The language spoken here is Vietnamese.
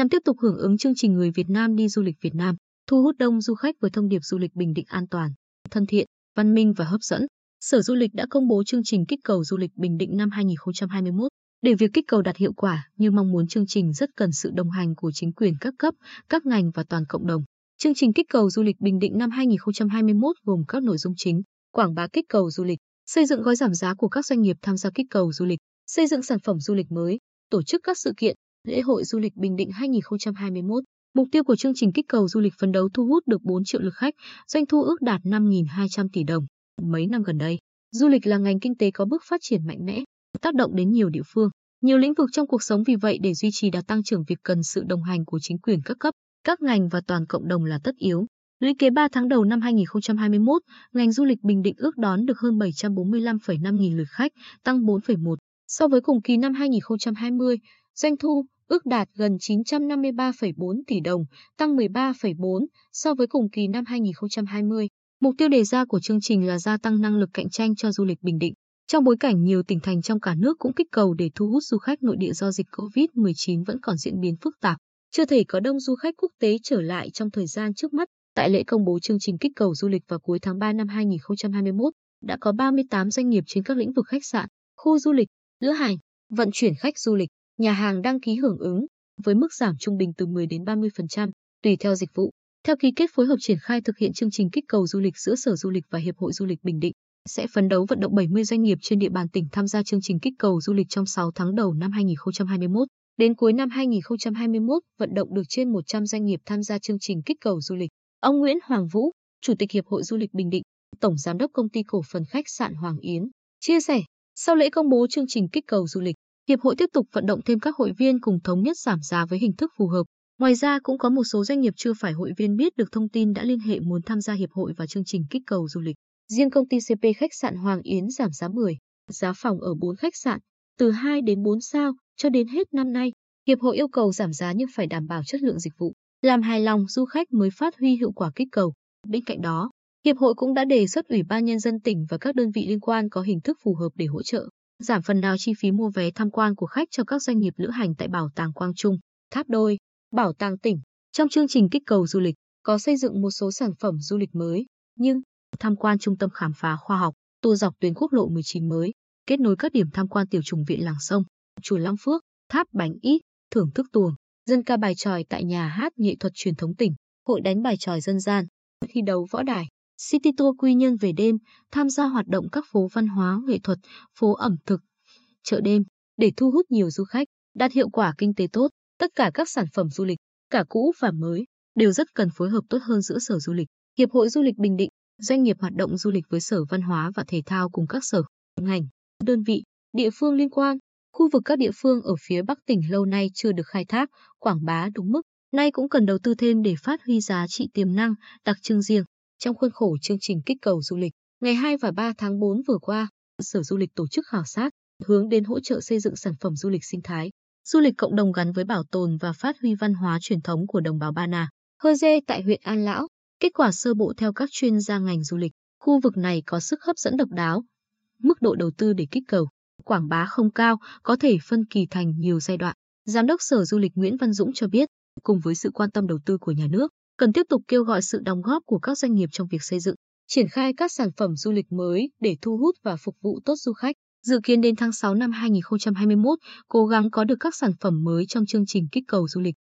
nhằm tiếp tục hưởng ứng chương trình Người Việt Nam đi du lịch Việt Nam, thu hút đông du khách với thông điệp du lịch Bình Định an toàn, thân thiện, văn minh và hấp dẫn. Sở Du lịch đã công bố chương trình kích cầu du lịch Bình Định năm 2021. Để việc kích cầu đạt hiệu quả như mong muốn chương trình rất cần sự đồng hành của chính quyền các cấp, các ngành và toàn cộng đồng. Chương trình kích cầu du lịch Bình Định năm 2021 gồm các nội dung chính: quảng bá kích cầu du lịch, xây dựng gói giảm giá của các doanh nghiệp tham gia kích cầu du lịch, xây dựng sản phẩm du lịch mới, tổ chức các sự kiện, lễ hội du lịch Bình Định 2021. Mục tiêu của chương trình kích cầu du lịch phấn đấu thu hút được 4 triệu lượt khách, doanh thu ước đạt 5.200 tỷ đồng. Mấy năm gần đây, du lịch là ngành kinh tế có bước phát triển mạnh mẽ, tác động đến nhiều địa phương, nhiều lĩnh vực trong cuộc sống vì vậy để duy trì đạt tăng trưởng việc cần sự đồng hành của chính quyền các cấp, các ngành và toàn cộng đồng là tất yếu. Lũy kế 3 tháng đầu năm 2021, ngành du lịch Bình Định ước đón được hơn 745,5 nghìn lượt khách, tăng 4,1 so với cùng kỳ năm 2020. Doanh thu ước đạt gần 953,4 tỷ đồng, tăng 13,4 so với cùng kỳ năm 2020. Mục tiêu đề ra của chương trình là gia tăng năng lực cạnh tranh cho du lịch Bình Định. Trong bối cảnh nhiều tỉnh thành trong cả nước cũng kích cầu để thu hút du khách nội địa do dịch COVID-19 vẫn còn diễn biến phức tạp, chưa thể có đông du khách quốc tế trở lại trong thời gian trước mắt. Tại lễ công bố chương trình kích cầu du lịch vào cuối tháng 3 năm 2021, đã có 38 doanh nghiệp trên các lĩnh vực khách sạn, khu du lịch, lữ hành, vận chuyển khách du lịch, nhà hàng đăng ký hưởng ứng, với mức giảm trung bình từ 10 đến 30%, tùy theo dịch vụ. Theo ký kết phối hợp triển khai thực hiện chương trình kích cầu du lịch giữa Sở Du lịch và Hiệp hội Du lịch Bình Định, sẽ phấn đấu vận động 70 doanh nghiệp trên địa bàn tỉnh tham gia chương trình kích cầu du lịch trong 6 tháng đầu năm 2021. Đến cuối năm 2021, vận động được trên 100 doanh nghiệp tham gia chương trình kích cầu du lịch. Ông Nguyễn Hoàng Vũ, Chủ tịch Hiệp hội Du lịch Bình Định, Tổng Giám đốc Công ty Cổ phần Khách sạn Hoàng Yến, chia sẻ, sau lễ công bố chương trình kích cầu du lịch, Hiệp hội tiếp tục vận động thêm các hội viên cùng thống nhất giảm giá với hình thức phù hợp. Ngoài ra cũng có một số doanh nghiệp chưa phải hội viên biết được thông tin đã liên hệ muốn tham gia hiệp hội và chương trình kích cầu du lịch. Riêng công ty CP khách sạn Hoàng Yến giảm giá 10, giá phòng ở 4 khách sạn, từ 2 đến 4 sao, cho đến hết năm nay. Hiệp hội yêu cầu giảm giá nhưng phải đảm bảo chất lượng dịch vụ, làm hài lòng du khách mới phát huy hiệu quả kích cầu. Bên cạnh đó, Hiệp hội cũng đã đề xuất Ủy ban Nhân dân tỉnh và các đơn vị liên quan có hình thức phù hợp để hỗ trợ, giảm phần nào chi phí mua vé tham quan của khách cho các doanh nghiệp lữ hành tại Bảo tàng Quang Trung, Tháp Đôi, Bảo tàng tỉnh. Trong chương trình kích cầu du lịch, có xây dựng một số sản phẩm du lịch mới, nhưng tham quan trung tâm khám phá khoa học, tour dọc tuyến quốc lộ 19 mới, kết nối các điểm tham quan tiểu trùng viện Làng Sông, chùa Long Phước, tháp Bánh Ít, thưởng thức tuồng, dân ca bài tròi tại nhà hát nghệ thuật truyền thống tỉnh, hội đánh bài tròi dân gian, thi đấu võ đài, City Tour quy nhân về đêm, tham gia hoạt động các phố văn hóa nghệ thuật, phố ẩm thực, chợ đêm để thu hút nhiều du khách, đạt hiệu quả kinh tế tốt. Tất cả các sản phẩm du lịch, cả cũ và mới, đều rất cần phối hợp tốt hơn giữa Sở Du lịch, Hiệp hội Du lịch Bình Định, doanh nghiệp hoạt động du lịch với Sở Văn hóa và Thể thao cùng các sở, ngành, đơn vị, địa phương liên quan. Khu vực các địa phương ở phía Bắc tỉnh lâu nay chưa được khai thác, quảng bá đúng mức, nay cũng cần đầu tư thêm để phát huy giá trị tiềm năng, đặc trưng riêng. Trong khuôn khổ chương trình kích cầu du lịch, ngày 2 và 3 tháng 4 vừa qua, Sở Du lịch tổ chức khảo sát, hướng đến hỗ trợ xây dựng sản phẩm du lịch sinh thái, du lịch cộng đồng gắn với bảo tồn và phát huy văn hóa truyền thống của đồng bào Ba Na, Hơ Dê tại huyện An Lão. Kết quả sơ bộ theo các chuyên gia ngành du lịch, khu vực này có sức hấp dẫn độc đáo. Mức độ đầu tư để kích cầu, quảng bá không cao, có thể phân kỳ thành nhiều giai đoạn. Giám đốc Sở Du lịch Nguyễn Văn Dũng cho biết, cùng với sự quan tâm đầu tư của nhà nước, cần tiếp tục kêu gọi sự đóng góp của các doanh nghiệp trong việc xây dựng, triển khai các sản phẩm du lịch mới để thu hút và phục vụ tốt du khách. Dự kiến đến tháng 6 năm 2021, cố gắng có được các sản phẩm mới trong chương trình kích cầu du lịch.